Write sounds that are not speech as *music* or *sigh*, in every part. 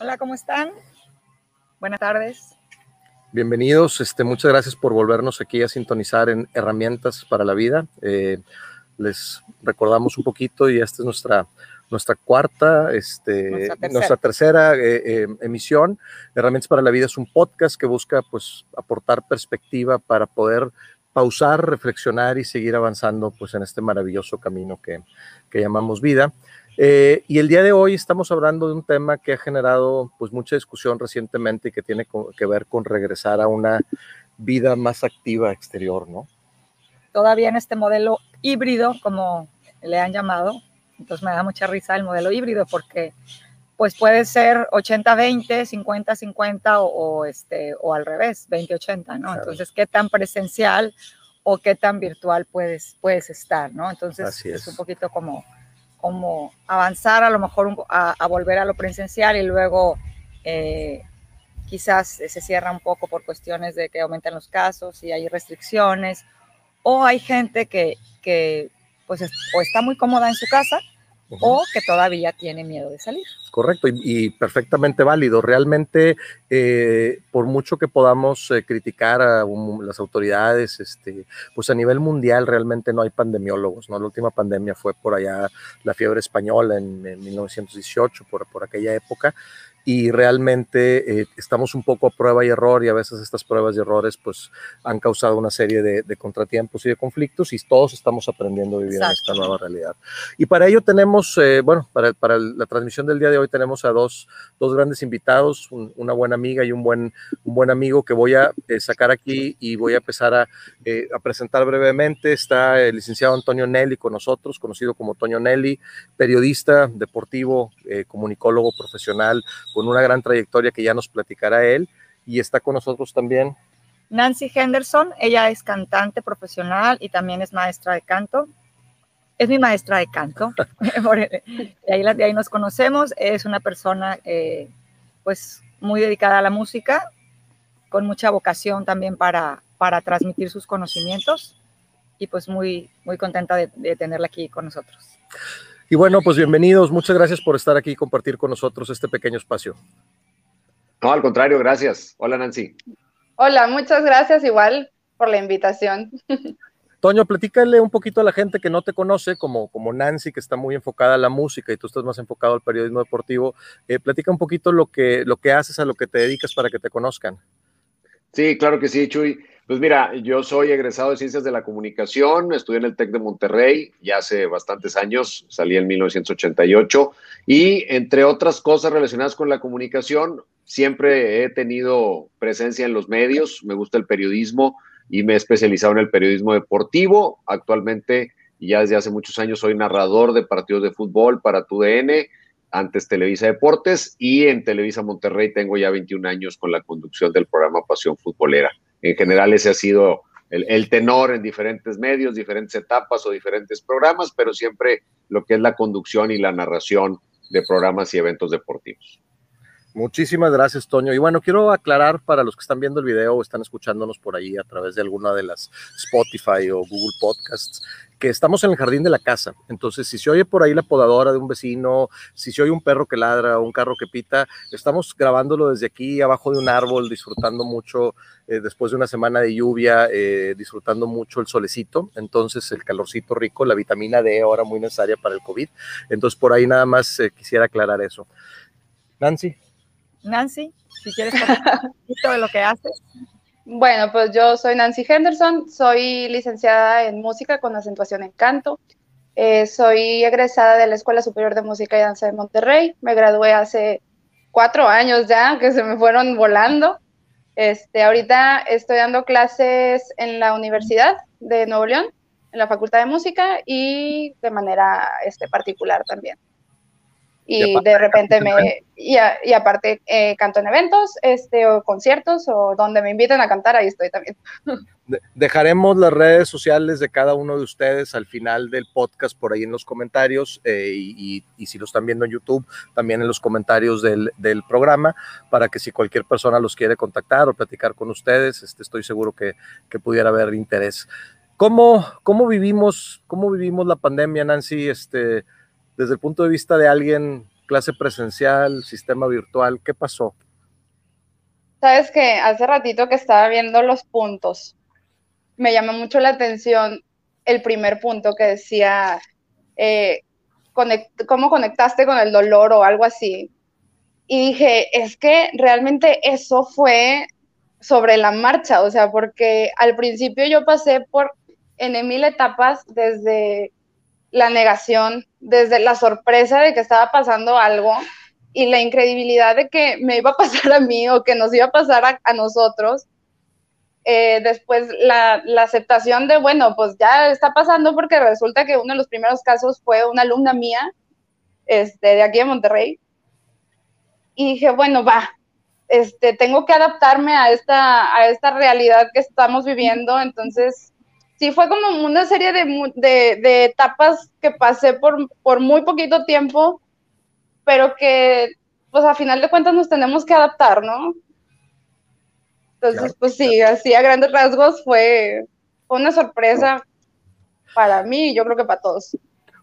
Hola, ¿cómo están? Buenas tardes. Bienvenidos, este, muchas gracias por volvernos aquí a sintonizar en Herramientas para la Vida. Eh, les recordamos un poquito y esta es nuestra, nuestra cuarta, este, nuestra tercera, eh, eh, emisión. Herramientas para la Vida es un podcast que busca pues, aportar perspectiva para poder pausar, reflexionar y seguir avanzando pues, en este maravilloso camino que, que llamamos vida. Eh, y el día de hoy estamos hablando de un tema que ha generado pues mucha discusión recientemente y que tiene que ver con regresar a una vida más activa exterior, ¿no? Todavía en este modelo híbrido, como le han llamado, entonces me da mucha risa el modelo híbrido porque pues puede ser 80-20, 50-50 o, este, o al revés, 20-80, ¿no? Entonces, ¿qué tan presencial o qué tan virtual puedes, puedes estar, ¿no? Entonces, es un poquito como como avanzar a lo mejor a, volver a lo presencial y luego eh, quizás se cierra un poco por cuestiones de que aumentan los casos y hay restricciones, o hay gente que, que pues o está muy cómoda en su casa o que todavía tiene miedo de salir. Correcto, y, perfectamente válido. Realmente, eh, por mucho que podamos eh, criticar a las autoridades, este, pues a nivel mundial realmente no hay pandemiólogos, ¿no? La última pandemia fue por allá la fiebre española en, en 1918, por, por aquella época, y realmente eh, estamos un poco a prueba y error y a veces estas pruebas y errores pues han causado una serie de, contratiempos y de conflictos y todos estamos aprendiendo a vivir en esta nueva realidad. Y para ello tenemos, eh, bueno, para, para, la transmisión del día de hoy tenemos a dos, dos grandes invitados, una buena amiga y un buen, un buen amigo que voy a eh, sacar aquí y voy a empezar a, a, presentar brevemente. Está el licenciado Antonio Nelly con nosotros, conocido como Toño Nelly, periodista deportivo, comunicólogo profesional, con una gran trayectoria que ya nos platicará él. Y está con nosotros también. Nancy Henderson, ella es cantante profesional y también es maestra de canto. Es mi maestra de canto, *laughs* *laughs* de, ahí, de ahí nos conocemos. Es una persona eh, pues muy dedicada a la música, con mucha vocación también para, para transmitir sus conocimientos y pues muy, muy contenta de, de tenerla aquí con nosotros. Y bueno, pues bienvenidos. Muchas gracias por estar aquí y compartir con nosotros este pequeño espacio. No, al contrario, gracias. Hola, Nancy. Hola, muchas gracias igual por la invitación. Toño, platícale un poquito a la gente que no te conoce, como, como Nancy, que está muy enfocada a la música y tú estás más enfocado al periodismo deportivo. Eh, platica un poquito lo que, lo que haces, a lo que te dedicas para que te conozcan. Sí, claro que sí, Chuy. Pues mira, yo soy egresado de Ciencias de la Comunicación, estudié en el TEC de Monterrey ya hace bastantes años, salí en 1988 y entre otras cosas relacionadas con la comunicación, siempre he tenido presencia en los medios, me gusta el periodismo y me he especializado en el periodismo deportivo. Actualmente, ya desde hace muchos años, soy narrador de partidos de fútbol para TUDN, antes Televisa Deportes y en Televisa Monterrey tengo ya 21 años con la conducción del programa Pasión Futbolera en general ese ha sido el, tenor en diferentes medios, diferentes etapas o diferentes programas, pero siempre lo que es la conducción y la narración de programas y eventos deportivos. Muchísimas gracias, Toño. Y bueno, quiero aclarar para los que están viendo el video o están escuchándonos por ahí a través de alguna de las Spotify o Google Podcasts, que estamos en el jardín de la casa. Entonces, si se oye por ahí la podadora de un vecino, si se oye un perro que ladra o un carro que pita, estamos grabándolo desde aquí, abajo de un árbol, disfrutando mucho, eh, después de una semana de lluvia, eh, disfrutando mucho el solecito. Entonces, el calorcito rico, la vitamina D ahora muy necesaria para el COVID. Entonces, por ahí nada más eh, quisiera aclarar eso. Nancy. Nancy, si quieres un poquito de lo que haces. *laughs* Bueno, pues yo soy Nancy Henderson, soy licenciada en música con acentuación en canto. Eh, soy egresada de la Escuela Superior de Música y Danza de Monterrey. Me gradué hace cuatro años ya, *laughs* que se me fueron volando. Este, ahorita estoy dando clases en la Universidad de Nuevo León, en la Facultad de Música y de manera este, particular también. Y, de repente me, y, y aparte eh, canto en eventos, este, o conciertos, o donde me inviten a cantar, ahí estoy también. *laughs* Dejaremos las redes sociales de cada uno de ustedes al final del podcast por ahí en los comentarios eh, y, y, si lo están viendo en YouTube, también en los comentarios del, del, programa, para que si cualquier persona los quiere contactar o platicar con ustedes, este, estoy seguro que, que pudiera haber interés. ¿Cómo, cómo, vivimos, ¿Cómo vivimos la pandemia, Nancy? Este, desde el punto de vista de alguien, clase presencial, sistema virtual, ¿qué pasó? Sabes que hace ratito que estaba viendo los puntos, me llamó mucho la atención el primer punto que decía, eh, ¿cómo conectaste con el dolor o algo así? Y dije, es que realmente eso fue sobre la marcha, o sea, porque al principio yo pasé por en mil etapas desde la negación, desde la sorpresa de que estaba pasando algo y la incredibilidad de que me iba a pasar a mí o que nos iba a pasar a, nosotros. Eh, después la, la, aceptación de, bueno, pues ya está pasando porque resulta que uno de los primeros casos fue una alumna mía este, de aquí de Monterrey. Y dije, bueno, va, este, tengo que adaptarme a esta, a esta realidad que estamos viviendo. Entonces, sí fue como una serie de, etapas que pasé por, por muy poquito tiempo, pero que pues a final de cuentas nos tenemos que adaptar, ¿no? Entonces, pues sí, así a grandes rasgos fue, una sorpresa para mí y yo creo que para todos.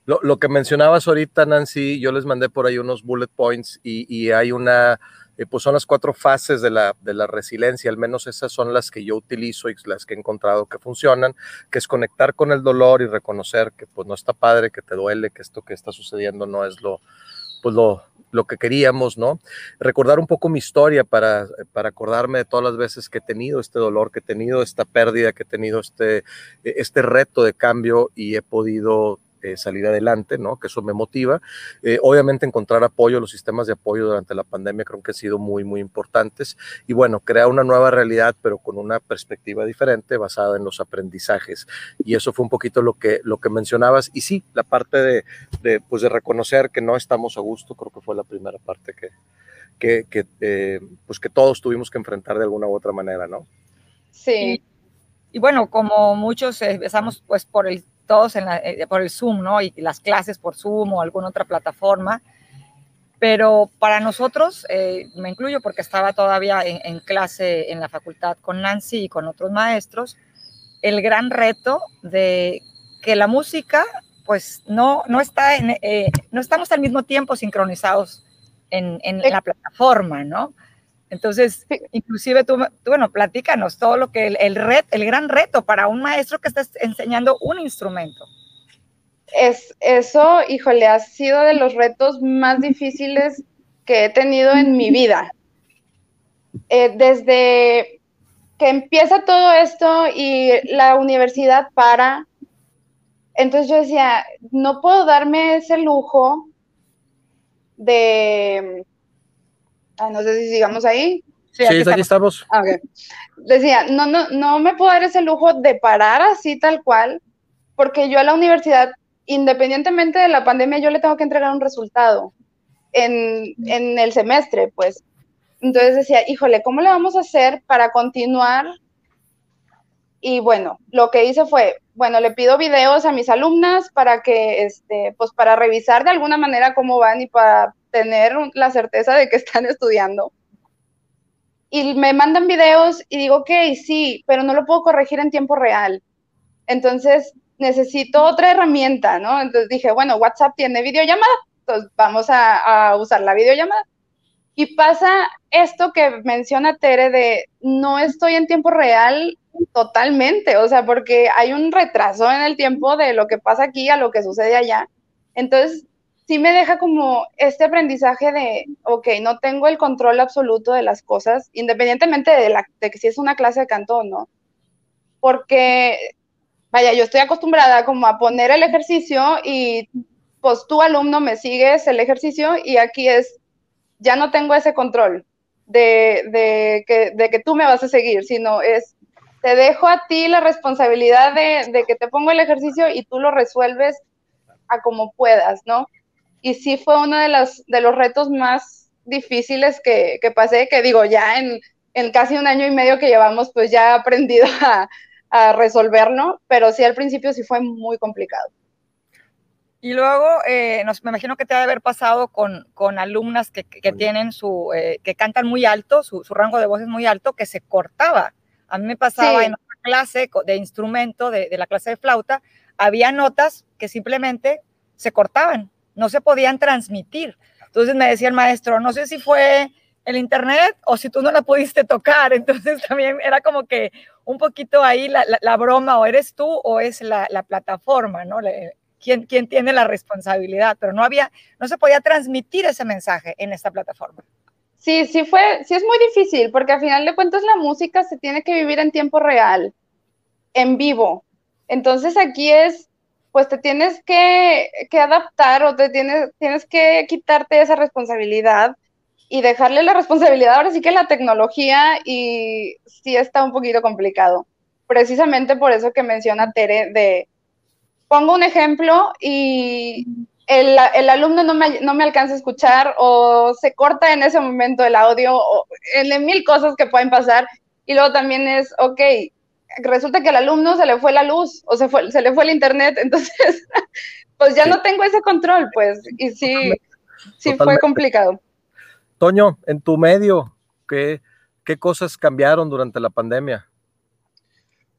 Lo, lo, que mencionabas ahorita, Nancy, yo les mandé por ahí unos bullet points y, y hay una eh, pues son las cuatro fases de la, de la resiliencia, al menos esas son las que yo utilizo y las que he encontrado que funcionan, que es conectar con el dolor y reconocer que pues no está padre, que te duele, que esto que está sucediendo no es lo, pues lo, lo que queríamos, ¿no? Recordar un poco mi historia para, para acordarme de todas las veces que he tenido este dolor, que he tenido esta pérdida, que he tenido este, este reto de cambio y he podido eh, salir adelante, ¿no? Que eso me motiva. Eh, obviamente encontrar apoyo, los sistemas de apoyo durante la pandemia creo que han sido muy, muy importantes. Y bueno, crear una nueva realidad, pero con una perspectiva diferente basada en los aprendizajes. Y eso fue un poquito lo que, lo que mencionabas. Y sí, la parte de, pues de reconocer que no estamos a gusto, creo que fue la primera parte que, que, que eh, pues que todos tuvimos que enfrentar de alguna u otra manera, ¿no? Sí. Y, y bueno, como muchos empezamos pues por el todos en eh, por el Zoom, ¿no? Y las clases por Zoom o alguna otra plataforma. Pero para nosotros, eh, me incluyo porque estaba todavía en, clase en la facultad con Nancy y con otros maestros, el gran reto de que la música, pues no, no, está en, eh, no estamos al mismo tiempo sincronizados en, en la plataforma, ¿no? Entonces, inclusive tú, bueno, platícanos todo lo que el, el, el gran reto para un maestro que está enseñando un instrumento. Es, eso, híjole, ha sido de los retos más difíciles que he tenido en mi vida. Eh, desde que empieza todo esto y la universidad para, entonces yo decía, no puedo darme ese lujo de Ah, no sé si sigamos ahí. Sí, aquí, estamos. Ah, Decía, no, no, no me puedo dar ese lujo de parar así tal cual, porque yo a la universidad, independientemente de la pandemia, yo le tengo que entregar un resultado en, en el semestre, pues. Entonces decía, híjole, ¿cómo le vamos a hacer para continuar? Y bueno, lo que hice fue, bueno, le pido videos a mis alumnas para que, este, pues para revisar de alguna manera cómo van y para tener la certeza de que *laughs* están estudiando. Y me mandan videos y digo, ok, sí, pero no lo puedo corregir en tiempo real. Entonces necesito otra herramienta, ¿no? Entonces dije, bueno, WhatsApp tiene videollamada, entonces vamos a, a usar la videollamada. Y pasa esto que menciona Tere de no estoy en tiempo real totalmente, o sea, porque hay un retraso en el tiempo de lo que pasa aquí a lo que sucede allá. Entonces, sí me deja como este aprendizaje de, ok, no tengo el control absoluto de las cosas, independientemente de, la, de que si es una clase de canto o no, porque, vaya, yo estoy acostumbrada como a poner el ejercicio y pues tu alumno me sigues el ejercicio y aquí es, ya no tengo ese control de, de, que, de que tú me vas a seguir, sino es, te dejo a ti la responsabilidad de, de que te pongo el ejercicio y tú lo resuelves a como puedas, ¿no? Y sí fue uno de los, de los retos más difíciles que, que pasé, que digo, ya en, en, casi un año y medio que llevamos, pues ya he aprendido *laughs* a, a resolverlo, pero sí al principio sí fue muy complicado. Y luego, eh, nos, me imagino que te ha de haber pasado con, con alumnas que, que tienen su, eh, que cantan muy alto, su, su, rango de voz es muy alto, que se cortaba. A mí me pasaba sí. en otra clase de instrumento, de, de, la clase de flauta, había notas que simplemente se cortaban, no se podían transmitir. Entonces me decía el maestro, no sé si fue el internet o si tú no la pudiste tocar. *laughs* Entonces también era como que un poquito ahí la, la, broma, o eres tú o es la, la plataforma, ¿no? quién, quién tiene la responsabilidad, pero no había, no se podía transmitir ese mensaje en esta plataforma. Sí, sí fue, sí es muy difícil, porque al final de cuentas la música se tiene que vivir en tiempo real, en vivo. Entonces aquí es, pues te tienes que, adaptar o te tienes, tienes que quitarte esa responsabilidad y dejarle la responsabilidad ahora sí que la tecnología y sí está un poquito complicado. Precisamente por eso que menciona Tere de, pongo un ejemplo y el, el alumno no me, no me, alcanza a escuchar o se corta en ese momento el audio, o en mil cosas que pueden pasar. Y luego también es, ok, resulta que al alumno se le fue la luz o se, fue, se le fue el internet, entonces, *laughs* pues ya sí. no tengo ese control, pues, y sí, Totalmente. sí fue complicado. Toño, en tu medio, ¿qué, ¿qué cosas cambiaron durante la pandemia?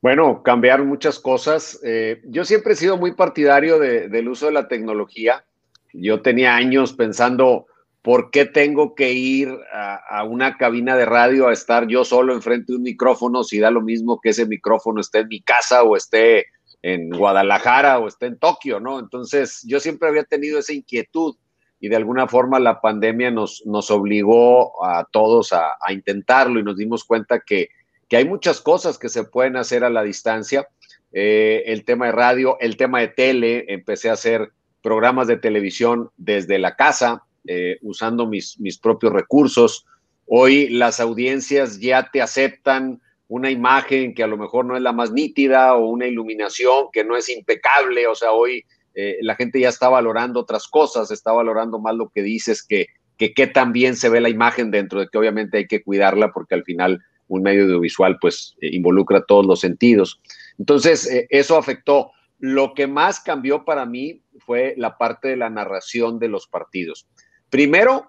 Bueno, cambiaron muchas cosas. Eh, yo siempre he sido muy partidario de, del uso de la tecnología. Yo tenía años pensando, ¿por qué tengo que ir a, una cabina de radio a estar yo solo enfrente de un micrófono si da lo mismo que ese micrófono esté en mi casa o esté en Guadalajara o esté en Tokio, ¿no? Entonces, yo siempre había tenido esa inquietud y de alguna forma la pandemia nos, nos obligó a todos a, a intentarlo y nos dimos cuenta que que hay muchas cosas que se pueden hacer a la distancia. Eh, el tema de radio, el tema de tele, empecé a hacer programas de televisión desde la casa, eh, usando mis, mis propios recursos. Hoy las audiencias ya te aceptan una imagen que a lo mejor no es la más nítida o una iluminación que no es impecable. O sea, hoy eh, la gente ya está valorando otras cosas, está valorando más lo que dices que que qué tan bien se ve la imagen dentro de que obviamente hay que cuidarla porque al final un medio audiovisual pues eh, involucra todos los sentidos. Entonces, eh, eso afectó. Lo que más cambió para mí fue la parte de la narración de los partidos. Primero,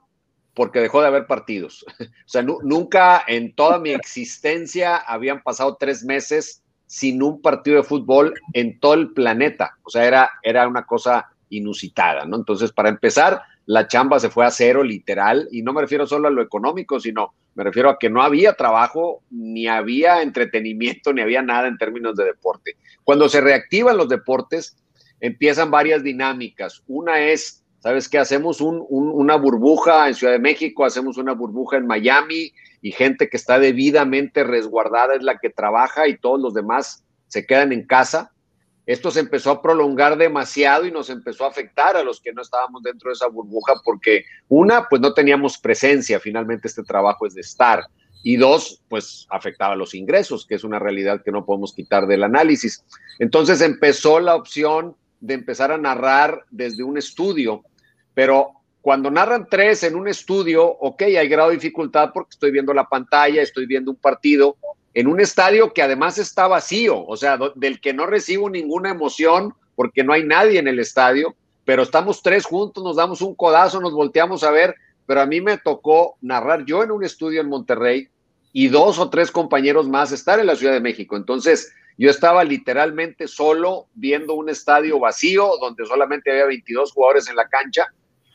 porque dejó de haber partidos. *laughs* o sea, nunca en toda mi existencia habían pasado tres meses sin un partido de fútbol en todo el planeta. O sea, era, era una cosa inusitada, ¿no? Entonces, para empezar, la chamba se fue a cero, literal, y no me refiero solo a lo económico, sino me refiero a que no había trabajo, ni había entretenimiento, ni había nada en términos de deporte. Cuando se reactivan los deportes, empiezan varias dinámicas. Una es, ¿sabes qué? Hacemos un, un, una burbuja en Ciudad de México, hacemos una burbuja en Miami, y gente que está debidamente resguardada es la que trabaja y todos los demás se quedan en casa esto se empezó a prolongar demasiado y nos empezó a afectar a los que no estábamos dentro de esa burbuja porque una, pues no teníamos presencia, finalmente este trabajo es de estar, y dos, pues afectaba los ingresos, que es una realidad que no podemos quitar del análisis. Entonces empezó la opción de empezar a narrar desde un estudio, pero cuando narran tres en un estudio, ok, hay grado de dificultad porque estoy viendo la pantalla, estoy viendo un partido, en un estadio que además está vacío, o sea, del que no recibo ninguna emoción porque no hay nadie en el estadio, pero estamos tres juntos, nos damos un codazo, nos volteamos a ver, pero a mí me tocó narrar yo en un estudio en Monterrey y dos o tres compañeros más estar en la Ciudad de México. Entonces, yo estaba literalmente solo viendo un estadio vacío donde solamente había 22 jugadores en la cancha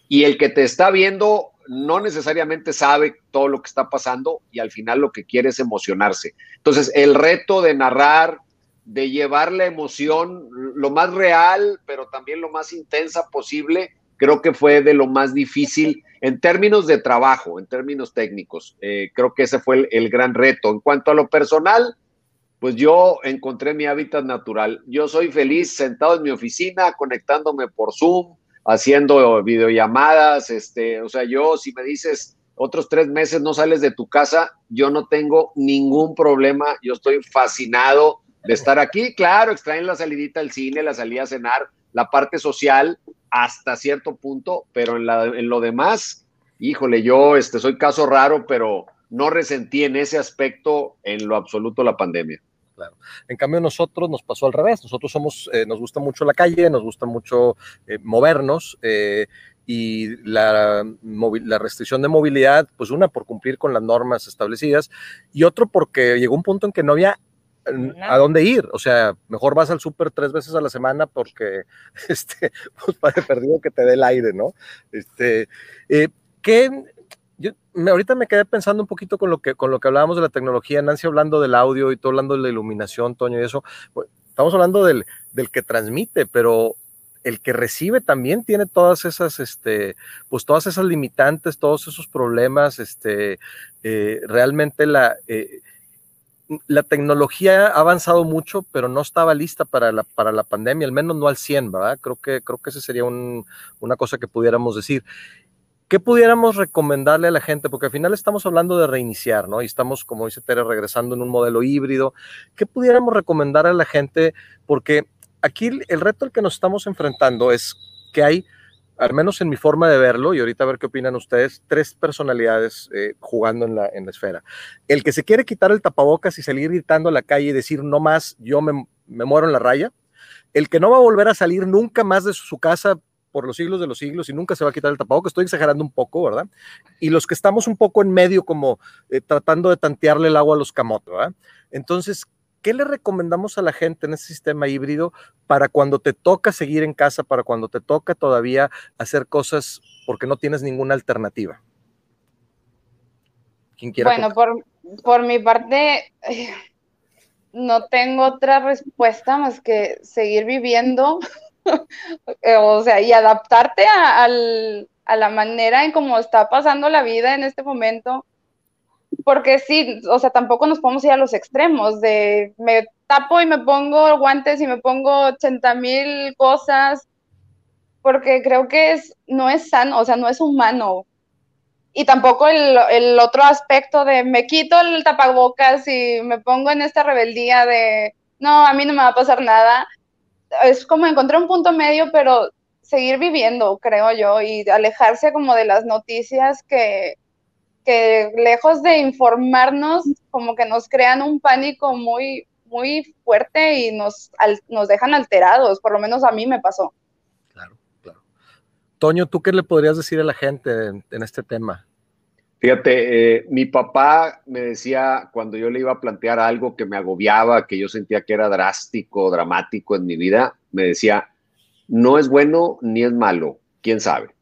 y el que te está viendo no necesariamente sabe todo lo que está pasando y al final lo que quiere es emocionarse. Entonces, el reto de narrar, de llevar la emoción lo más real, pero también lo más intensa posible, creo que fue de lo más difícil en términos de trabajo, en términos técnicos. Eh, creo que ese fue el, el gran reto. En cuanto a lo personal, pues yo encontré mi hábitat natural. Yo soy feliz sentado en mi oficina, conectándome por Zoom, haciendo videollamadas, este, o sea, yo si me dices otros tres meses no sales de tu casa, yo no tengo ningún problema, yo estoy fascinado de estar aquí, claro, extraen la salidita al cine, la salida a cenar, la parte social, hasta cierto punto, pero en, la, en lo demás, híjole, yo este, soy caso raro, pero no resentí en ese aspecto en lo absoluto la pandemia. Claro. En cambio, nosotros nos pasó al revés. Nosotros somos, eh, nos gusta mucho la calle, nos gusta mucho eh, movernos eh, y la, la, restricción de movilidad, pues una por cumplir con las normas establecidas y otro porque llegó un punto en que no había a dónde ir. O sea, mejor vas al súper tres veces a la semana porque, *laughs* este, pues para perdido que te dé el aire, ¿no? Este, ¿qué, yo ahorita me quedé pensando un poquito con lo que con lo que hablábamos de la tecnología, Nancy hablando del audio y todo hablando de la iluminación, Toño y eso. estamos hablando del, del, que transmite, pero el que recibe también tiene todas esas, este, pues todas esas limitantes, todos esos problemas, este, eh, realmente la eh, la tecnología ha avanzado mucho, pero no estaba lista para la, para la pandemia, al menos no al 100, ¿verdad? Creo que, creo que esa sería un, una cosa que pudiéramos decir. ¿Qué pudiéramos recomendarle a la gente? Porque al final estamos hablando de reiniciar, ¿no? Y estamos, como dice Tere, regresando en un modelo híbrido. ¿Qué pudiéramos recomendar a la gente? Porque aquí el reto al que nos estamos enfrentando es que hay, al menos en mi forma de verlo, y ahorita a ver qué opinan ustedes, tres personalidades eh, jugando en la, en esfera. El que se quiere quitar el tapabocas y salir gritando a la calle y decir, no más, yo me, me muero en la raya. El que no va a volver a salir nunca más de su casa por los siglos de los siglos y nunca se va a quitar el tapabocas. Estoy exagerando un poco, ¿verdad? Y los que estamos un poco en medio, como eh, tratando de tantearle el agua a los camotes, ¿verdad? Entonces, ¿qué le recomendamos a la gente en ese sistema híbrido para cuando te toca seguir en casa, para cuando te toca todavía hacer cosas porque no tienes ninguna alternativa? ¿Quién quiere bueno, por, por mi parte, no tengo otra respuesta más que seguir viviendo Eh, *laughs* o sea, y adaptarte a, la manera en cómo está pasando la vida en este momento. Porque sí, o sea, tampoco nos podemos ir a los extremos de me tapo y me pongo guantes y me pongo 80 mil cosas, porque creo que es, no es sano, o sea, no es humano. Y tampoco el, el otro aspecto de me quito el tapabocas y me pongo en esta rebeldía de no, a mí no me va a pasar nada es como encontrar un punto medio, pero seguir viviendo, creo yo, y alejarse como de las noticias que, que lejos de informarnos, como que nos crean un pánico muy, muy fuerte y nos, nos dejan alterados, por lo menos a mí me pasó. Claro, claro. Toño, ¿tú qué le podrías decir a la gente en, este tema? Fíjate, eh, mi papá me decía cuando yo le iba a plantear algo que me agobiaba, que yo sentía que era drástico, dramático en mi vida, me decía, no es bueno ni es malo, quién sabe.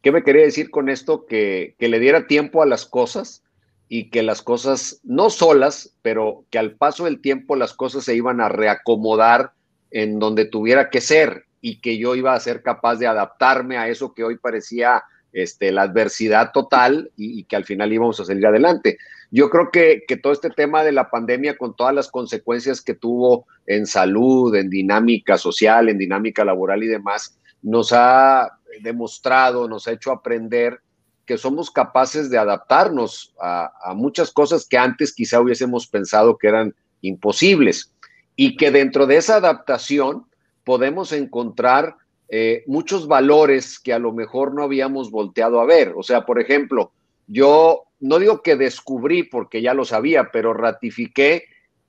¿Qué me quería decir con esto? Que, que le diera tiempo a las cosas y que las cosas, no solas, pero que al paso del tiempo las cosas se iban a reacomodar en donde tuviera que ser y que yo iba a ser capaz de adaptarme a eso que hoy parecía este, la adversidad total y, que al final íbamos a salir adelante. Yo creo que, todo este tema de la pandemia, con todas las consecuencias que tuvo en salud, en dinámica social, en dinámica laboral y demás, nos ha demostrado, nos ha hecho aprender que somos capaces de adaptarnos a, a muchas cosas que antes quizá hubiésemos pensado que eran imposibles y que dentro de esa adaptación podemos encontrar eh, muchos valores que a lo mejor no habíamos volteado a ver. O sea, por ejemplo, yo no digo que descubrí porque ya lo sabía, pero ratifiqué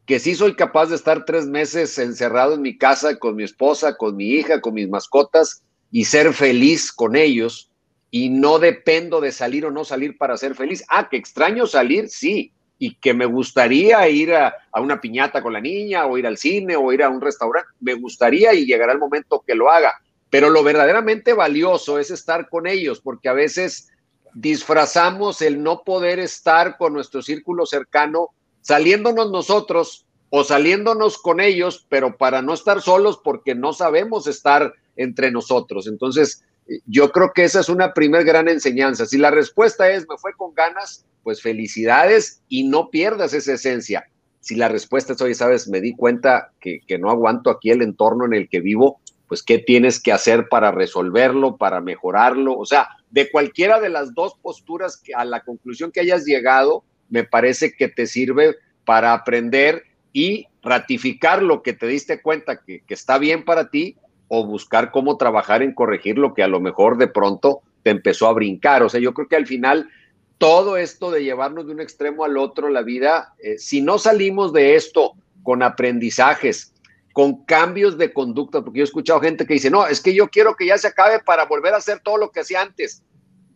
que sí soy capaz de estar tres meses encerrado en mi casa con mi esposa, con mi hija, con mis mascotas y ser feliz con ellos y no dependo de salir o no salir para ser feliz. Ah, que extraño salir, sí, y que me gustaría ir a, a, una piñata con la niña o ir al cine o ir a un restaurante, me gustaría y llegará el momento que lo haga, pero lo verdaderamente valioso es estar con ellos, porque a veces disfrazamos el no poder estar con nuestro círculo cercano, saliéndonos nosotros o saliéndonos con ellos, pero para no estar solos porque no sabemos estar entre nosotros. Entonces, yo creo que esa es una primer gran enseñanza. Si la respuesta es me fue con ganas, pues felicidades y no pierdas esa esencia. Si la respuesta es, oye, sabes, me di cuenta que, que no aguanto aquí el entorno en el que vivo, pues qué tienes que hacer para resolverlo, para mejorarlo. O sea, de cualquiera de las dos posturas que a la conclusión que hayas llegado, me parece que te sirve para aprender y ratificar lo que te diste cuenta que, está bien para ti o buscar cómo trabajar en corregir lo que a lo mejor de pronto te empezó a brincar. O sea, yo creo que al final todo esto de llevarnos de un extremo al otro la vida, eh, si no salimos de esto con aprendizajes, con cambios de conducta, porque yo he escuchado gente que dice, no, es que yo quiero que ya se acabe para volver a hacer todo lo que hacía antes.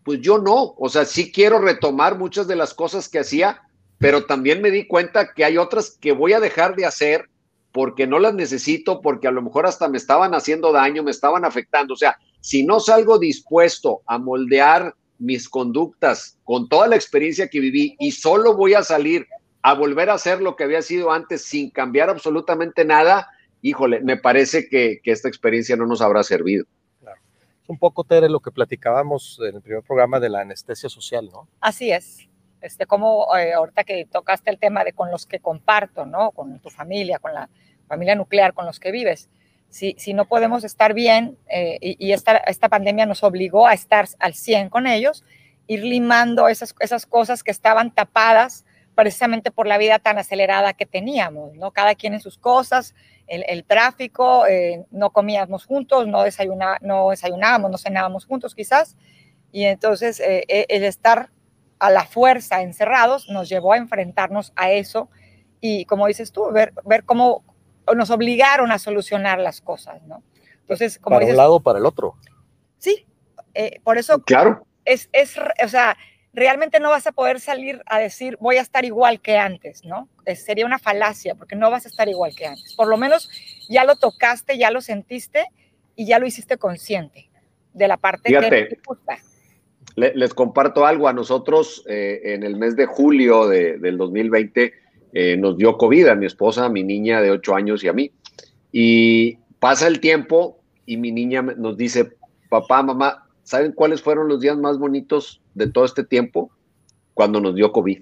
Pues yo no, o sea, sí quiero retomar muchas de las cosas que hacía, pero también me di cuenta que hay otras que voy a dejar de hacer porque no las necesito, porque a lo mejor hasta me estaban haciendo daño, me estaban afectando. O sea, si no salgo dispuesto a moldear mis conductas con toda la experiencia que viví y solo voy a salir a volver a hacer lo que había sido antes sin cambiar absolutamente nada, híjole, me parece que, esta experiencia no nos habrá servido. Claro. Es un poco, Tere, lo que platicábamos en el primer programa de la anestesia social, ¿no? Así es. Este, como eh, ahorita que tocaste el tema de con los que comparto, ¿no? Con tu familia, con la familia nuclear con los que vives. Si, si no podemos estar bien eh, y, esta, esta pandemia nos obligó a estar al 100 con ellos, ir limando esas, esas cosas que estaban tapadas precisamente por la vida tan acelerada que teníamos, ¿no? Cada quien en sus cosas, el, el tráfico, eh, no comíamos juntos, no, desayuna, no desayunábamos, no cenábamos juntos quizás, y entonces el estar a la fuerza encerrados nos llevó a enfrentarnos a eso y como dices tú, ver, ver cómo nos obligaron a solucionar las cosas, ¿no? Entonces, como para un lado para el otro. Sí, eh, por eso claro. es, es, o sea, realmente no vas a poder salir a decir voy a estar igual que antes, ¿no? sería una falacia porque no vas a estar igual que antes. Por lo menos ya lo tocaste, ya lo sentiste y ya lo hiciste consciente de la parte que te gusta les comparto algo. A nosotros eh, en el mes de julio del 2020 eh, nos dio COVID a mi esposa, a mi niña de 8 años y a mí. Y pasa el tiempo y mi niña nos dice, papá, mamá, ¿saben cuáles fueron los días más bonitos de todo este tiempo? Cuando nos dio COVID.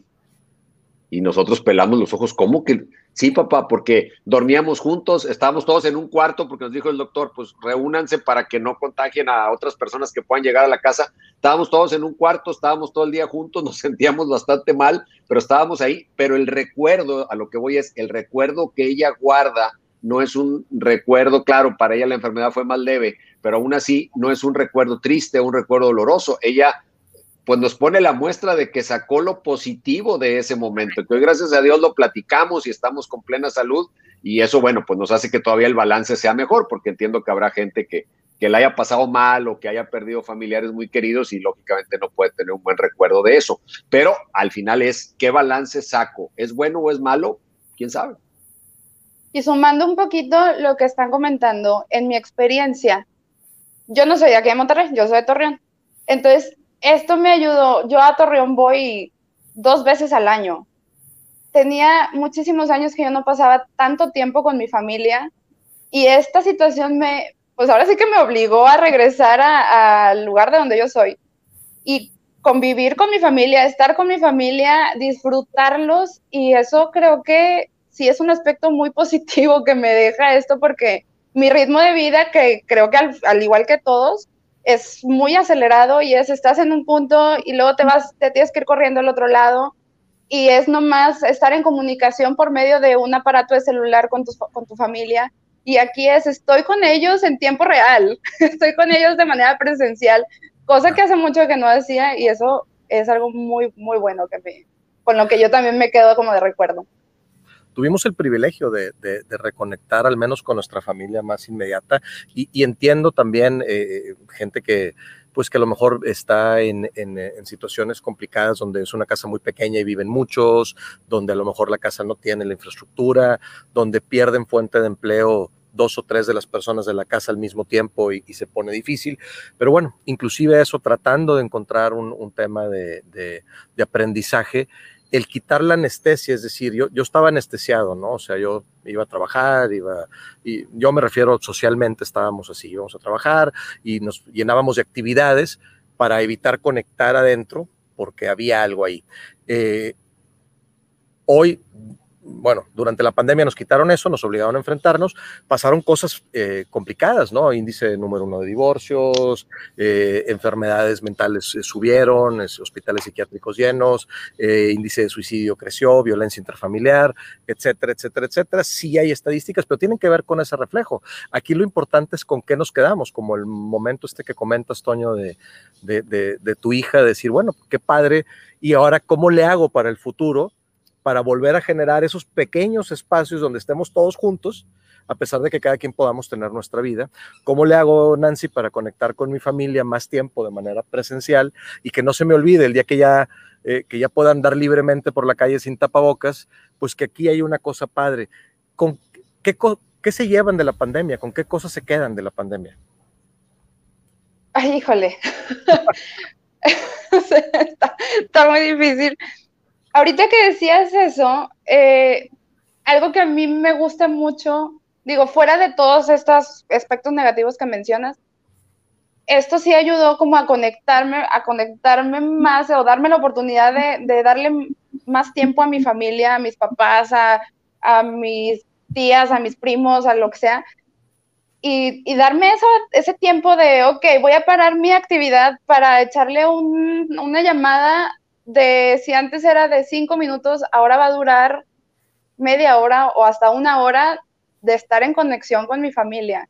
Y nosotros pelamos los ojos, ¿cómo que? Sí, papá, porque dormíamos juntos, estábamos todos en un cuarto, porque nos dijo el doctor, pues reúnanse para que no contagien a otras personas que puedan llegar a la casa. Estábamos todos en un cuarto, estábamos todo el día juntos, *laughs* nos sentíamos bastante mal, pero estábamos ahí. Pero el recuerdo, a lo que voy es, el recuerdo que ella guarda no es un recuerdo, claro, para ella la enfermedad fue más leve, pero aún así no es un recuerdo triste, un recuerdo doloroso. Ella pues nos pone la muestra de que sacó lo positivo de ese momento, que hoy gracias a Dios lo platicamos y estamos con plena salud y eso, bueno, pues nos hace que todavía el balance sea mejor, porque entiendo que habrá gente que, que le haya pasado mal o que haya perdido familiares muy queridos y lógicamente no puede tener un buen recuerdo de eso. Pero al final es, ¿qué balance saco? ¿Es bueno o es malo? ¿Quién sabe? Y sumando un poquito lo que están comentando, en mi experiencia, yo no soy de aquí de Monterrey, yo soy de Torreón. Entonces, esto me ayudó. Yo a Torreón voy dos veces al año. Tenía muchísimos años que yo no pasaba tanto tiempo con mi familia y esta situación me, pues ahora sí que me obligó a regresar al lugar de donde yo soy y convivir con mi familia, estar con mi familia, disfrutarlos y eso creo que sí es un aspecto muy positivo que me deja esto porque mi ritmo de vida, que creo que al igual que todos, es muy acelerado y es, estás en un punto y luego te vas, te tienes que ir corriendo al otro lado y es nomás estar en comunicación por medio de un aparato de celular con tu, con tu familia. Y aquí es, estoy con ellos en tiempo real, *laughs* estoy con ellos de manera presencial, cosa que hace mucho que no hacía y eso es algo muy, muy bueno que me, con lo que yo también me quedo como de recuerdo tuvimos el privilegio de, reconectar al menos con nuestra familia más inmediata y, entiendo también eh, gente que pues que a lo mejor está en, situaciones complicadas donde es una casa muy pequeña y viven muchos, donde a lo mejor la casa no tiene la infraestructura, donde pierden fuente de empleo dos o tres de las personas de la casa al mismo tiempo y, se pone difícil. Pero bueno, inclusive eso, tratando de encontrar un, tema de, de aprendizaje, el quitar la anestesia, es decir, yo, yo estaba anestesiado, ¿no? O sea, yo iba a trabajar, iba, y yo me refiero socialmente, estábamos así, íbamos a trabajar y nos llenábamos de actividades para evitar conectar adentro porque había algo ahí. Eh, hoy bueno, durante la pandemia nos quitaron eso, nos obligaron a enfrentarnos, pasaron cosas eh, complicadas, ¿no? Índice número uno de divorcios, eh, enfermedades mentales subieron, hospitales psiquiátricos llenos, índice de suicidio creció, violencia intrafamiliar, etcétera, etcétera, etcétera. Sí hay estadísticas, pero tienen que ver con ese reflejo. Aquí lo importante es con qué nos quedamos, como el momento este que comentas, Toño, de, de, de, de tu hija, decir, bueno, qué padre, y ahora cómo le hago para el futuro para volver a generar esos pequeños espacios donde estemos todos juntos, a pesar de que cada quien podamos tener nuestra vida. ¿Cómo le hago, Nancy, para conectar con mi familia más tiempo de manera presencial y que no se me olvide el día que ya, eh, que ya pueda andar libremente por la calle sin tapabocas? Pues que aquí hay una cosa padre. ¿Con qué, qué se llevan de la pandemia? ¿Con qué cosas se quedan de la pandemia? Ay, híjole. *laughs* está muy difícil ahorita que decías eso, eh, algo que a mí me gusta mucho, digo, fuera de todos estos aspectos negativos que mencionas, esto sí ayudó como a conectarme, a conectarme más o darme la oportunidad de, darle más tiempo a mi familia, a mis papás, a, mis tías, a mis primos, a lo que sea. Y, darme ese tiempo de, ok, voy a parar mi actividad para echarle una llamada de si antes era de cinco minutos, ahora va a durar media hora o hasta una hora de estar en conexión con mi familia.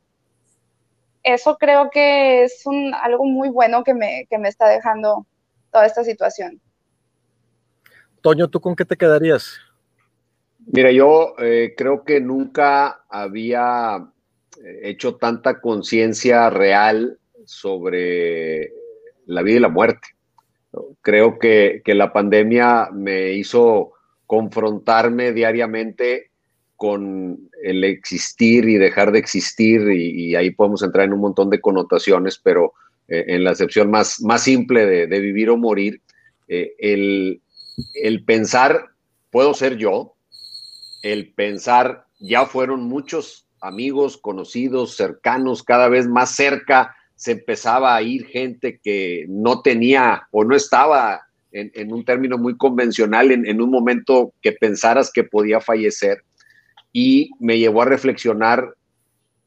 Eso creo que es un, algo muy bueno que me, que me está dejando toda esta situación. Toño, ¿tú con qué te quedarías? Mira, yo eh, creo que nunca había eh, hecho tanta conciencia real sobre la vida y la muerte. Creo que, la pandemia me hizo confrontarme diariamente con el existir y dejar de existir, y, ahí podemos entrar en un montón de connotaciones, pero eh, en la excepción más, más simple de, vivir o morir, eh, el, el pensar, puedo ser yo, el pensar, ya fueron muchos amigos, conocidos, cercanos, cada vez más cerca se empezaba a ir gente que no tenía o no estaba en, un término muy convencional en, un momento que pensaras que podía fallecer. Y me llevó a reflexionar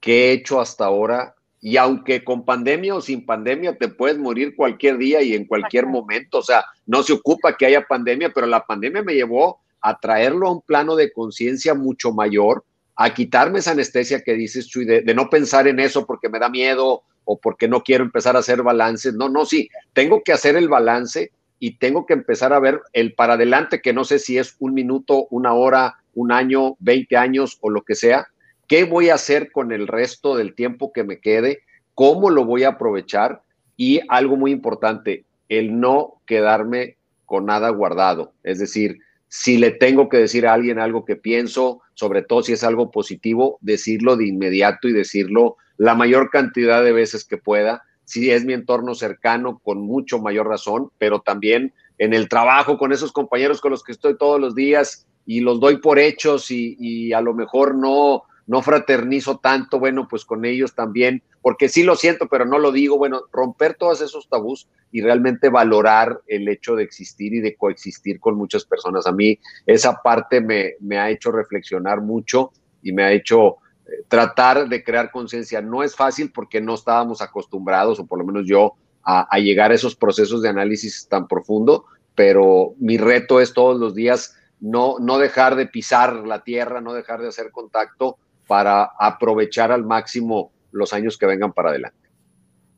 qué he hecho hasta ahora. Y aunque con pandemia o sin pandemia te puedes morir cualquier día y en cualquier momento, o sea, no se ocupa que haya pandemia, pero la pandemia me llevó a traerlo a un plano de conciencia mucho mayor, a quitarme esa anestesia que dices, Chuy, de, no pensar en eso porque me da miedo o porque no quiero empezar a hacer balances. No, no, sí, tengo que hacer el balance y tengo que empezar a ver el para adelante, que no sé si es un minuto, una hora, un año, 20 años o lo que sea. ¿Qué voy a hacer con el resto del tiempo que me quede? ¿Cómo lo voy a aprovechar? Y algo muy importante, el no quedarme con nada guardado. Es decir, si le tengo que decir a alguien algo que pienso, sobre todo si es algo positivo, decirlo de inmediato y decirlo la mayor cantidad de veces que pueda. Si es mi entorno cercano, con mucho mayor razón, pero también en el trabajo con esos compañeros con los que estoy todos los días y los doy por hechos y, a lo mejor no, no fraternizo tanto, bueno, pues con ellos también, porque sí lo siento, pero no lo digo, bueno, romper todos esos tabús y realmente valorar el hecho de existir y de coexistir con muchas personas. A mí esa parte me, ha hecho reflexionar mucho y me ha hecho eh, tratar de crear conciencia. No es fácil porque no estábamos acostumbrados, o por lo menos yo, a, a llegar a esos procesos de análisis tan profundo, pero mi reto es todos los días no, no dejar de pisar la tierra, no dejar de hacer contacto para aprovechar al máximo los años que vengan para adelante.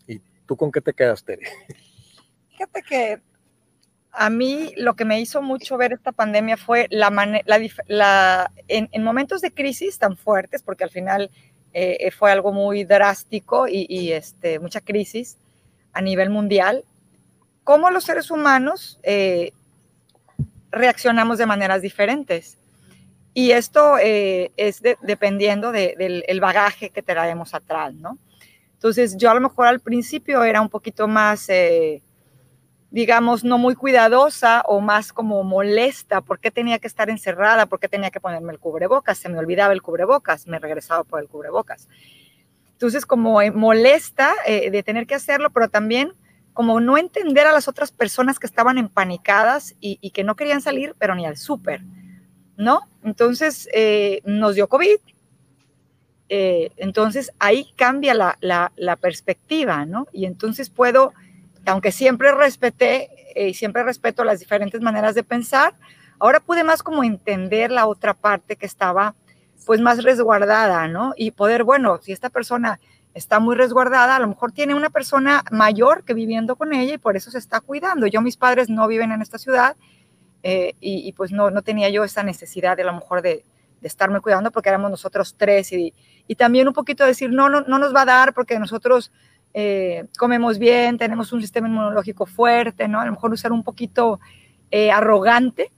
¿Y tú con qué te quedas, Tere? Fíjate que a mí lo que me hizo mucho ver esta pandemia fue la, la, en, momentos de crisis tan fuertes, porque al final eh, fue algo muy drástico y, este, mucha crisis a nivel mundial, cómo los seres humanos eh, reaccionamos de maneras diferentes. Y esto eh, es dependiendo del bagaje que traemos atrás, ¿no? Entonces, yo a lo mejor al principio era un poquito más, eh, digamos, no muy cuidadosa o más como molesta. ¿Por qué tenía que estar encerrada? ¿Por qué tenía que ponerme el cubrebocas? Se me olvidaba el cubrebocas, me regresaba por el cubrebocas. Entonces, como eh, molesta de tener que hacerlo, pero también como no entender a las otras personas que estaban empanicadas y, y que no querían salir, pero ni al súper ¿no? Entonces eh, nos dio COVID. Eh, entonces ahí cambia la, la, perspectiva, ¿no? Y entonces puedo, aunque siempre respeté y siempre respeto las diferentes maneras de pensar, ahora pude más como entender la otra parte que estaba pues más resguardada, ¿no? Y poder, bueno, si esta persona está muy resguardada, a lo mejor tiene una persona mayor que viviendo con ella y por eso se está cuidando. Yo, mis padres no viven en esta ciudad eh, y, pues no, no tenía yo esa necesidad de a lo mejor de, de estarme cuidando porque éramos nosotros tres y, y, también un poquito decir, no, no, no nos va a dar porque nosotros eh, comemos bien, tenemos un sistema inmunológico fuerte, ¿no? A lo mejor usar un poquito eh, arrogante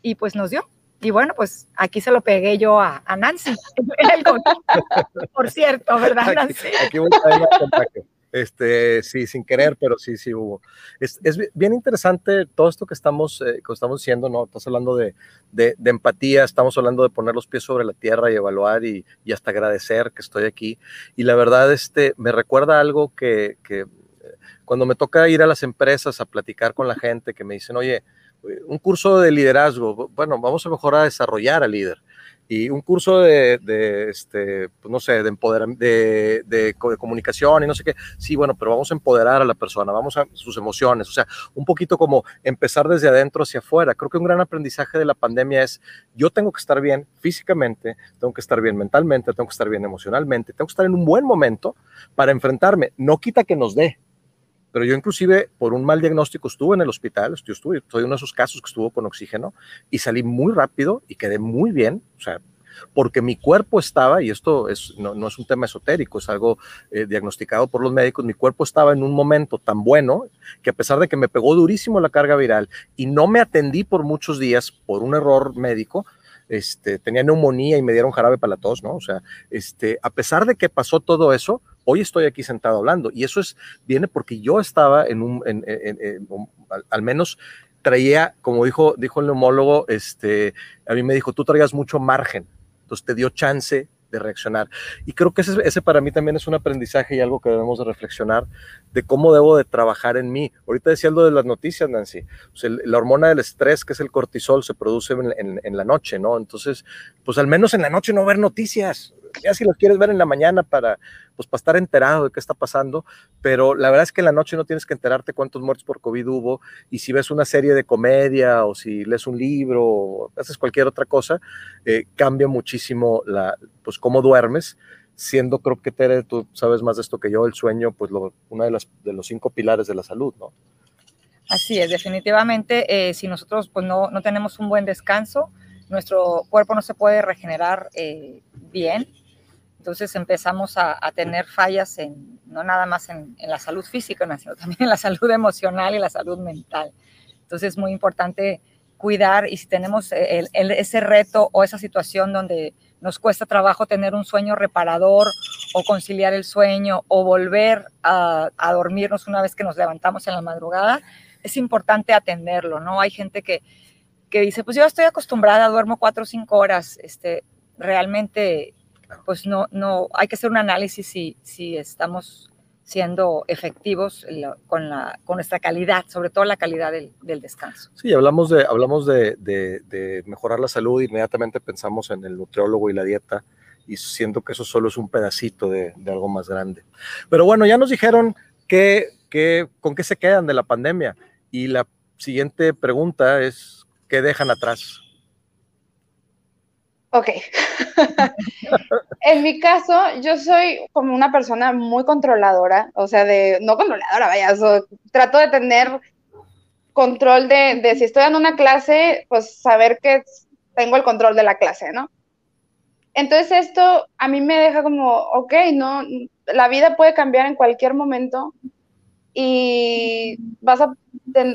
y pues nos dio. Y bueno, pues aquí se lo pegué yo a, Nancy. *laughs* Por cierto, ¿verdad, Nancy? Aquí, voy a este, sí, sin querer, pero sí, sí hubo. Es, bien interesante todo esto que estamos, eh, que estamos diciendo, ¿no? Estás hablando de, de, empatía, estamos hablando de poner los pies sobre la tierra y evaluar y, y, hasta agradecer que estoy aquí. Y la verdad, este, me recuerda algo que, que eh, cuando me toca ir a las empresas a platicar con la gente, que me dicen, oye, un curso de liderazgo, bueno, vamos a mejorar a desarrollar al líder. Y un curso de, este, pues no sé, de, empoderamiento, de, de, comunicación y no sé qué. Sí, bueno, pero vamos a empoderar a la persona, vamos a sus emociones. O sea, un poquito como empezar desde adentro hacia afuera. Creo que un gran aprendizaje de la pandemia es, yo tengo que estar bien físicamente, tengo que estar bien mentalmente, tengo que estar bien emocionalmente, tengo que estar en un buen momento para enfrentarme. No quita que nos dé, pero yo inclusive por un mal diagnóstico estuve en el hospital, yo estuve, soy uno de esos casos que estuvo con oxígeno y salí muy rápido y quedé muy bien, o sea, porque mi cuerpo estaba, y esto es, no, no es un tema esotérico, es algo eh, diagnosticado por los médicos, mi cuerpo estaba en un momento tan bueno que a pesar de que me pegó durísimo la carga viral y no me atendí por muchos días por un error médico, este, tenía neumonía y me dieron jarabe para la tos, ¿no? O sea, este, a pesar de que pasó todo eso, hoy estoy aquí sentado hablando y eso es, viene porque yo estaba en un, al, menos traía, como dijo, dijo el neumólogo, este, a mí me dijo, tú traías mucho margen, entonces te dio chance de reaccionar. Y creo que ese, ese, para mí también es un aprendizaje y algo que debemos de reflexionar de cómo debo de trabajar en mí. Ahorita decía algo de las noticias, Nancy. la hormona del estrés, que es el cortisol, se produce en, la noche, ¿no? Entonces, pues al menos en la noche no ver noticias ya si lo quieres ver en la mañana para, pues, para estar enterado de qué está pasando, pero la verdad es que en la noche no tienes que enterarte cuántos muertos por COVID hubo, y si ves una serie de comedia o si lees un libro o haces cualquier otra cosa, eh, cambia muchísimo la, pues, cómo duermes, siendo, creo que tú sabes más de esto que yo, el sueño, pues lo, uno de, las, de los cinco pilares de la salud, ¿no? Así es, definitivamente, eh, si nosotros pues, no, no tenemos un buen descanso, nuestro cuerpo no se puede regenerar eh, bien entonces empezamos a, tener fallas en, no nada más en, la salud física, *laughs* sino también en la salud emocional y la salud mental. Entonces es muy importante cuidar y si tenemos ese reto o esa situación donde nos cuesta trabajo tener un sueño reparador o conciliar el sueño o volver a, a, dormirnos una vez que nos levantamos en la madrugada, es importante atenderlo, ¿no? Hay gente que, que dice, pues yo estoy acostumbrada, duermo cuatro o cinco horas, este, realmente pues no, no, hay que hacer un análisis si, si estamos siendo efectivos con, la, con nuestra calidad, sobre todo la calidad del, del descanso. Sí, hablamos, de, hablamos de, de, mejorar la salud, inmediatamente pensamos en el nutriólogo y la dieta, y siento que eso solo es un pedacito de, algo más grande. Pero bueno, ya nos dijeron que, que, con qué se quedan de la pandemia, y la siguiente pregunta es, ¿qué dejan atrás? Ok. *laughs* en mi caso, yo soy como una persona muy controladora, o sea, de, no controladora, vaya, trato de tener control de, si estoy en una clase, pues saber que tengo el control de la clase, ¿no? Entonces esto a mí me deja como, ok, no, la vida puede cambiar en cualquier momento y vas a,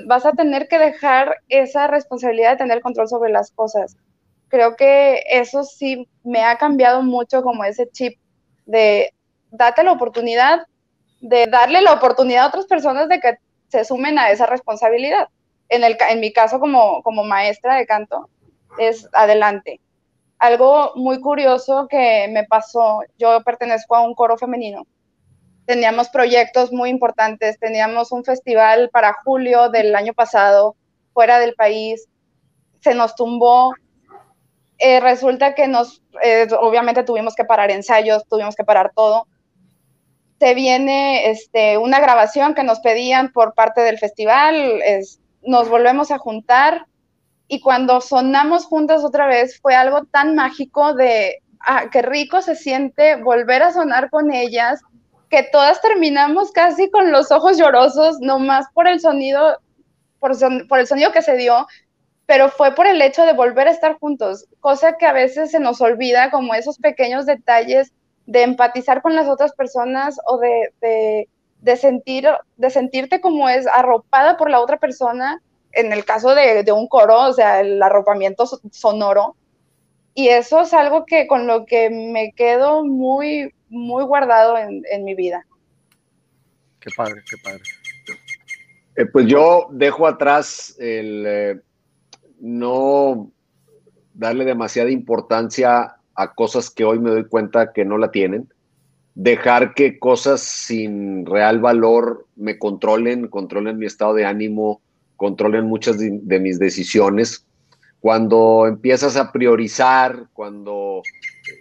vas a tener que dejar esa responsabilidad de tener control sobre las cosas creo que eso sí me ha cambiado mucho como ese chip de date la oportunidad, de darle la oportunidad a otras personas de que se sumen a esa responsabilidad. En, el, en mi caso como, como maestra de canto, es adelante. Algo muy curioso que me pasó, yo pertenezco a un coro femenino. Teníamos proyectos muy importantes, teníamos un festival para julio del año pasado fuera del país, se nos tumbó eh, resulta que nos, eh, obviamente tuvimos que parar ensayos, tuvimos que parar todo. Se viene este, una grabación que nos pedían por parte del festival, nos volvemos a juntar y cuando sonamos juntas otra vez fue algo tan mágico de, ah, qué rico se siente volver a sonar con ellas, que todas terminamos casi con los ojos llorosos, nomás por el sonido, por, por el sonido que se dio, pero fue por el hecho de volver a estar juntos, cosa que a veces se nos olvida, como esos pequeños detalles de empatizar con las otras personas o de, de, sentir, de sentirte como es arropada por la otra persona, en el caso de, de un coro, o sea, el arropamiento sonoro. Y eso es algo que con lo que me quedo muy, muy guardado en, en mi vida. Qué padre, qué padre. Eh, pues yo dejo atrás el, eh, no darle demasiada importancia a cosas que hoy me doy cuenta que no la tienen, dejar que cosas sin real valor me controlen, controlen mi estado de ánimo, controlen muchas de, mis decisiones. Cuando empiezas a priorizar, cuando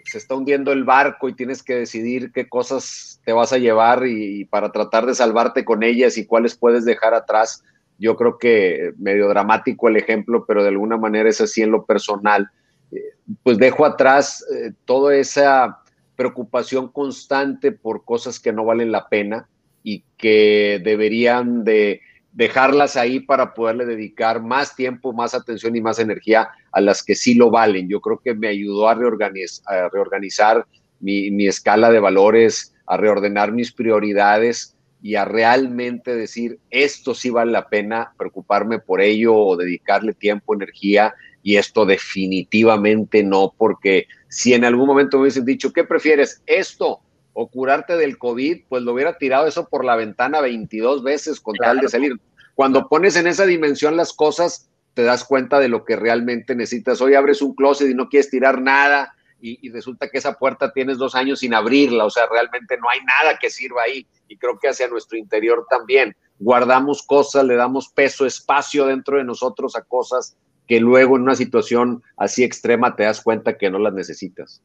se está hundiendo el barco y tienes que decidir qué cosas te vas a llevar y para tratar de salvarte con ellas y cuáles puedes dejar atrás, yo creo que medio dramático el ejemplo, pero de alguna manera es así en lo personal. Eh, pues dejo atrás eh, toda esa preocupación constante por cosas que no valen la pena y que deberían de dejarlas ahí para poderle dedicar más tiempo, más atención y más energía a las que sí lo valen. Yo creo que me ayudó a, reorganizar mi, mi escala de valores, a reordenar mis prioridades y a realmente decir, esto sí vale la pena preocuparme por ello o dedicarle tiempo, energía, y esto definitivamente no, porque si en algún momento me hubiesen dicho, ¿qué prefieres? ¿Esto o curarte del COVID? Pues lo hubiera tirado eso por la ventana 22 veces con tal de salir. Cuando pones en esa dimensión las cosas, te das cuenta de lo que realmente necesitas. Hoy abres un closet y no quieres tirar nada, y, resulta que esa puerta tienes dos años sin abrirla, o sea, realmente no hay nada que sirva ahí y creo que hacia nuestro interior también. Guardamos cosas, le damos peso, espacio dentro de nosotros a cosas que luego en una situación así extrema te das cuenta que no las necesitas.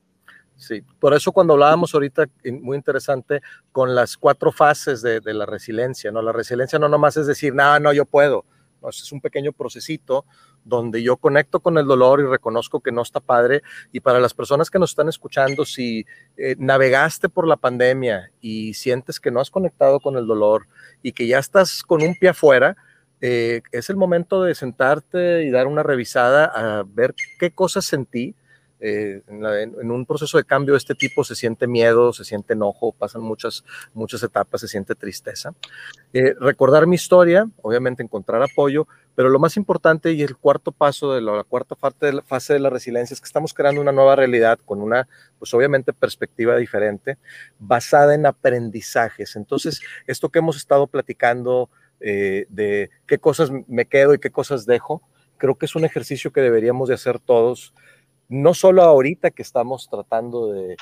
Sí, por eso cuando hablábamos ahorita, muy interesante, con las cuatro fases de, la resiliencia, ¿no? La resiliencia no nomás es decir, no, no, yo puedo, es un pequeño procesito donde yo conecto con el dolor y reconozco que no está padre. Y para las personas que nos están escuchando, si eh, navegaste por la pandemia y sientes que no has conectado con el dolor y que ya estás con un pie afuera, eh, es el momento de sentarte y dar una revisada a ver qué cosas sentí, eh, en, un proceso de cambio de este tipo se siente miedo, se siente enojo, pasan muchas, muchas etapas, se siente tristeza. Eh, recordar mi historia, obviamente encontrar apoyo, pero lo más importante y el cuarto paso de la, cuarta parte de la fase de la resiliencia es que estamos creando una nueva realidad con una, pues obviamente, perspectiva diferente, basada en aprendizajes. Entonces, esto que hemos estado platicando eh, de qué cosas me quedo y qué cosas dejo, creo que es un ejercicio que deberíamos de hacer todos no solo ahorita que estamos tratando de,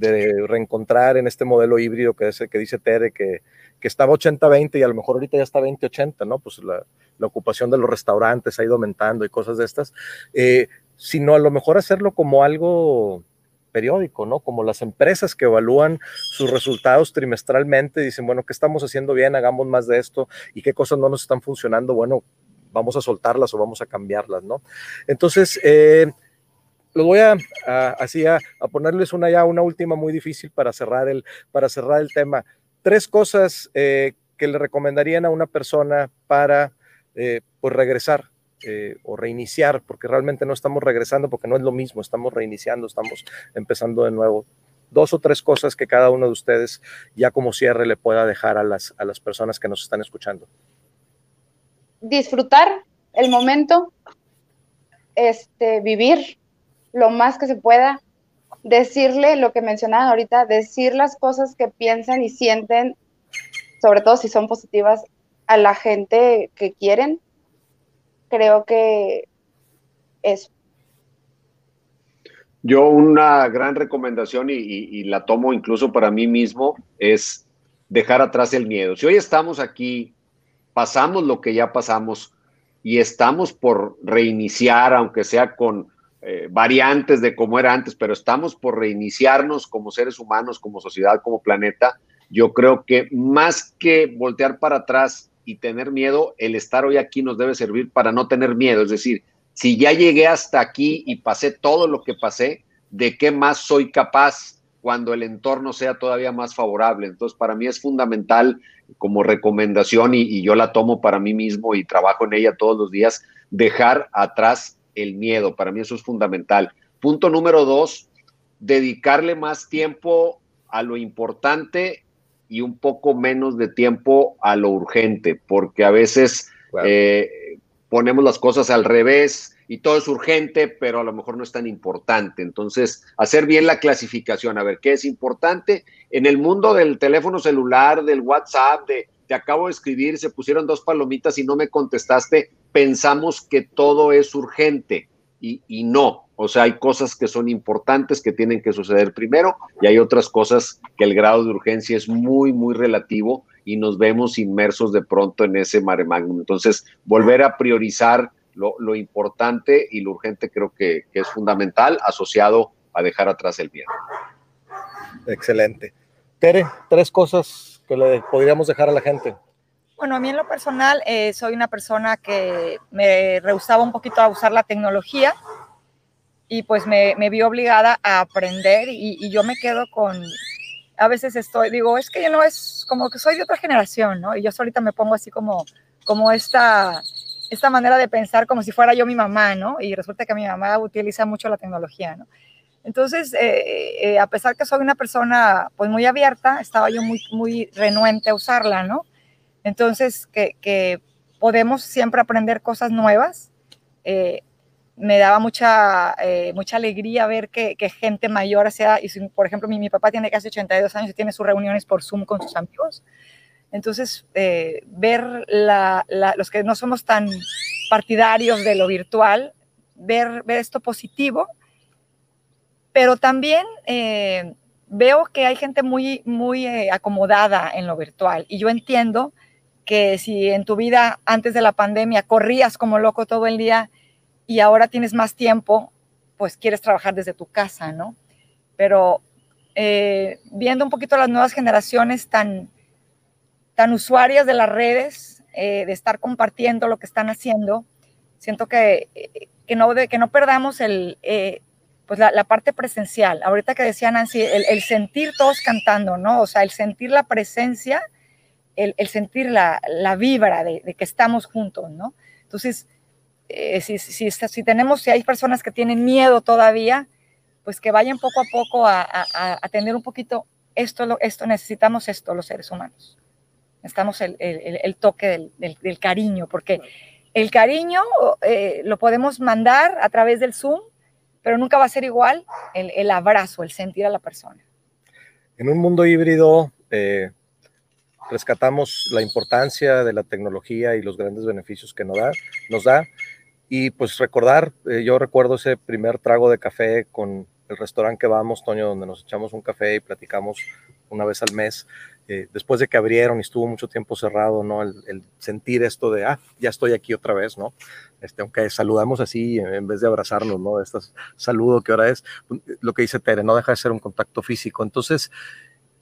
reencontrar en este modelo híbrido que es que dice Tere, que, que estaba 80-20 y a lo mejor ahorita ya está 20-80, ¿no? Pues la, ocupación de los restaurantes ha ido aumentando y cosas de estas, eh, sino a lo mejor hacerlo como algo periódico, ¿no? Como las empresas que evalúan sus resultados trimestralmente, dicen, bueno, ¿qué estamos haciendo bien? Hagamos más de esto y qué cosas no nos están funcionando, bueno, vamos a soltarlas o vamos a cambiarlas, ¿no? Entonces, eh, los voy a, así a, ponerles una ya una última muy difícil para cerrar el para cerrar el tema. Tres cosas eh, que le recomendarían a una persona para eh, pues regresar eh, o reiniciar, porque realmente no estamos regresando, porque no es lo mismo, estamos reiniciando, estamos empezando de nuevo. Dos o tres cosas que cada uno de ustedes ya como cierre le pueda dejar a las, a las personas que nos están escuchando. Disfrutar el momento, este, vivir, lo más que se pueda, decirle lo que mencionaban ahorita, decir las cosas que piensan y sienten, sobre todo si son positivas, a la gente que quieren. Creo que eso. Yo una gran recomendación y, la tomo incluso para mí mismo es dejar atrás el miedo. Si hoy estamos aquí, pasamos lo que ya pasamos y estamos por reiniciar, aunque sea con eh, variantes de cómo era antes, pero estamos por reiniciarnos como seres humanos, como sociedad, como planeta. Yo creo que más que voltear para atrás y tener miedo, el estar hoy aquí nos debe servir para no tener miedo. Es decir, si ya llegué hasta aquí y pasé todo lo que pasé, ¿de qué más soy capaz cuando el entorno sea todavía más favorable? Entonces, para mí es fundamental como recomendación y, y yo la tomo para mí mismo y trabajo en ella todos los días, dejar atrás el miedo. Para mí eso es fundamental. Punto número dos, dedicarle más tiempo a lo importante y un poco menos de tiempo a lo urgente, porque a veces eh, ponemos las cosas al revés y todo es urgente, pero a lo mejor no es tan importante. Entonces, hacer bien la clasificación, a ver qué es importante. En el mundo del teléfono celular, del WhatsApp, de te acabo de escribir, se pusieron dos palomitas y no me contestaste, pensamos que todo es urgente y, no. O sea, hay cosas que son importantes que tienen que suceder primero y hay otras cosas que el grado de urgencia es muy, muy relativo y nos vemos inmersos de pronto en ese mare magnum. Entonces, volver a priorizar lo, importante y lo urgente creo que, que, es fundamental, asociado a dejar atrás el miedo. Excelente. Tere, tres cosas que le podríamos dejar a la gente. Bueno, a mí en lo personal eh, soy una persona que me rehusaba un poquito a usar la tecnología y pues me, me vi obligada a aprender y, y, yo me quedo con, a veces estoy, digo, es que yo no es como que soy de otra generación, ¿no? Y yo ahorita me pongo así como, como esta, esta manera de pensar como si fuera yo mi mamá, ¿no? Y resulta que mi mamá utiliza mucho la tecnología, ¿no? Entonces, eh, eh, a pesar que soy una persona pues muy abierta, estaba yo muy, muy renuente a usarla, ¿no? Entonces, que, podemos siempre aprender cosas nuevas. Eh, me daba mucha, eh, mucha alegría ver que, gente mayor hacía, y por ejemplo, mi, mi, papá tiene casi 82 años y tiene sus reuniones por Zoom con sus amigos. Entonces, eh, ver los que no somos tan partidarios de lo virtual, ver, ver esto positivo, pero también veo que hay gente muy, muy acomodada en lo virtual y yo entiendo que si en tu vida antes de la pandemia corrías como loco todo el día y ahora tienes más tiempo, pues quieres trabajar desde tu casa, ¿no? Pero eh, viendo un poquito las nuevas generaciones tan, tan usuarias de las redes, eh, de estar compartiendo lo que están haciendo, siento que, que, no, que no perdamos el, eh, pues la, la, parte presencial. Ahorita que decía Nancy, el, el, sentir todos cantando, ¿no? O sea, el sentir la presencia el, sentir la, vibra de, que estamos juntos, ¿no? Entonces, eh, si, si, si, tenemos, si hay personas que tienen miedo todavía, pues que vayan poco a poco a, a, tener un poquito, esto, esto, necesitamos esto los seres humanos. Necesitamos el, el, toque del, del, cariño, porque el cariño eh, lo podemos mandar a través del Zoom, pero nunca va a ser igual el, abrazo, el sentir a la persona. En un mundo híbrido, eh, rescatamos la importancia de la tecnología y los grandes beneficios que nos da. Nos da. Y pues recordar, eh, yo recuerdo ese primer trago de café con el restaurante que vamos, Toño, donde nos echamos un café y platicamos una vez al mes, eh, después de que abrieron y estuvo mucho tiempo cerrado, ¿no? El, sentir esto de, ah, ya estoy aquí otra vez, ¿no? Este, aunque saludamos así en vez de abrazarnos, ¿no? Este saludo que ahora es, lo que dice Tere, no deja de ser un contacto físico. Entonces,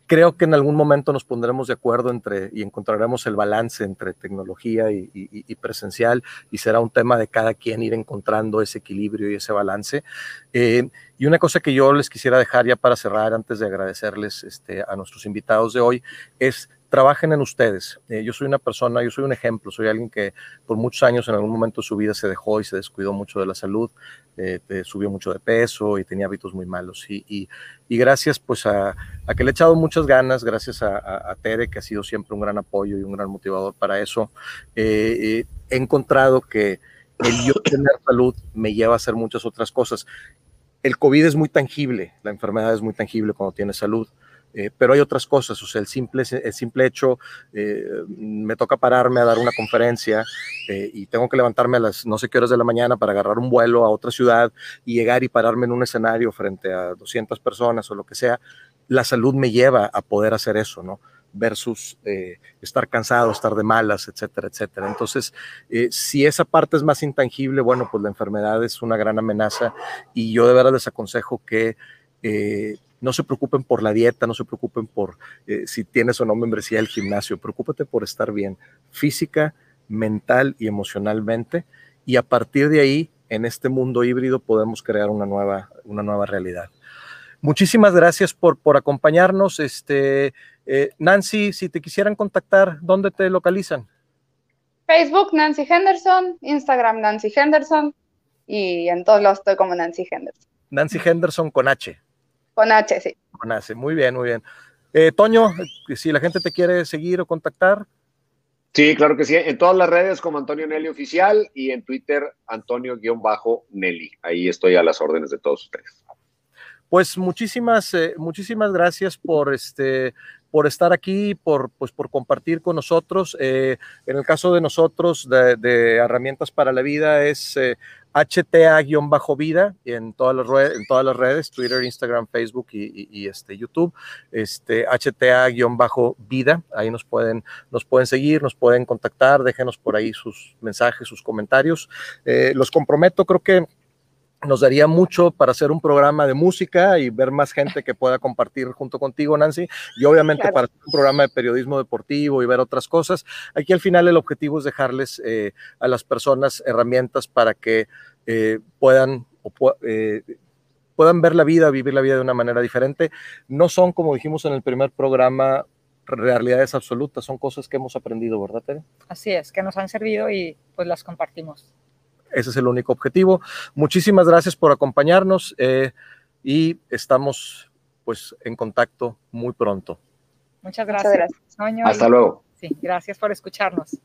creo que en algún momento nos pondremos de acuerdo entre y encontraremos el balance entre tecnología y, presencial y será un tema de cada quien ir encontrando ese equilibrio y ese balance. Eh, y una cosa que yo les quisiera dejar ya para cerrar antes de agradecerles este, a nuestros invitados de hoy es trabajen en ustedes. Eh, yo soy una persona, yo soy un ejemplo, soy alguien que por muchos años en algún momento de su vida se dejó y se descuidó mucho de la salud, eh, subió mucho de peso y tenía hábitos muy malos. Y, y, gracias pues a, a, que le he echado muchas ganas, gracias a, a, Tere, que ha sido siempre un gran apoyo y un gran motivador para eso, eh, he encontrado que el yo tener salud me lleva a hacer muchas otras cosas. El COVID es muy tangible, la enfermedad es muy tangible cuando tienes salud eh, pero hay otras cosas, o sea, el simple, el simple hecho, eh, me toca pararme a dar una conferencia eh, y tengo que levantarme a las no sé qué horas de la mañana para agarrar un vuelo a otra ciudad y llegar y pararme en un escenario frente a 200 personas o lo que sea, la salud me lleva a poder hacer eso, ¿no? versus estar cansado, estar de malas, etcétera, etcétera. Entonces, si esa parte es más intangible, bueno, pues la enfermedad es una gran amenaza y yo de verdad les aconsejo que no se preocupen por la dieta, no se preocupen por si tienes o no membresía del gimnasio, preocúpate por estar bien física, mental y emocionalmente y a partir de ahí, en este mundo híbrido, podemos crear una nueva, una nueva realidad. Muchísimas gracias por, por acompañarnos. Este, eh, Nancy, si te quisieran contactar, ¿dónde te localizan? Facebook Nancy Henderson, Instagram Nancy Henderson y en todos lados estoy como Nancy Henderson. Nancy Henderson con H. Con H, sí. Con H, muy bien, muy bien. Eh, Toño, si la gente te quiere seguir o contactar. Sí, claro que sí. En todas las redes como Antonio Nelly Oficial y en Twitter Antonio-Nelly. Ahí estoy a las órdenes de todos ustedes. Pues muchísimas, eh, muchísimas gracias por este por estar aquí, por, pues, por compartir con nosotros. Eh, en el caso de nosotros, de, Herramientas para la Vida, es HTA-vida eh, en todas, las redes, en todas las redes, Twitter, Instagram, Facebook y, este, YouTube. Este, HTA-vida, ahí nos pueden, nos pueden seguir, nos pueden contactar, déjenos por ahí sus mensajes, sus comentarios. los comprometo, creo que nos daría mucho para hacer un programa de música y ver más gente que pueda compartir junto contigo, Nancy, y obviamente para hacer un programa de periodismo deportivo y ver otras cosas. Aquí al final el objetivo es dejarles eh, a las personas herramientas para que eh, puedan, eh, puedan ver la vida, vivir la vida de una manera diferente. No son, como dijimos en el primer programa, realidades absolutas, son cosas que hemos aprendido, ¿verdad, Tere? Así es, que nos han servido y pues las compartimos. Ese es el único objetivo. Muchísimas gracias por acompañarnos eh, y estamos pues en contacto muy pronto. Muchas gracias. Hasta luego. Sí, gracias por escucharnos.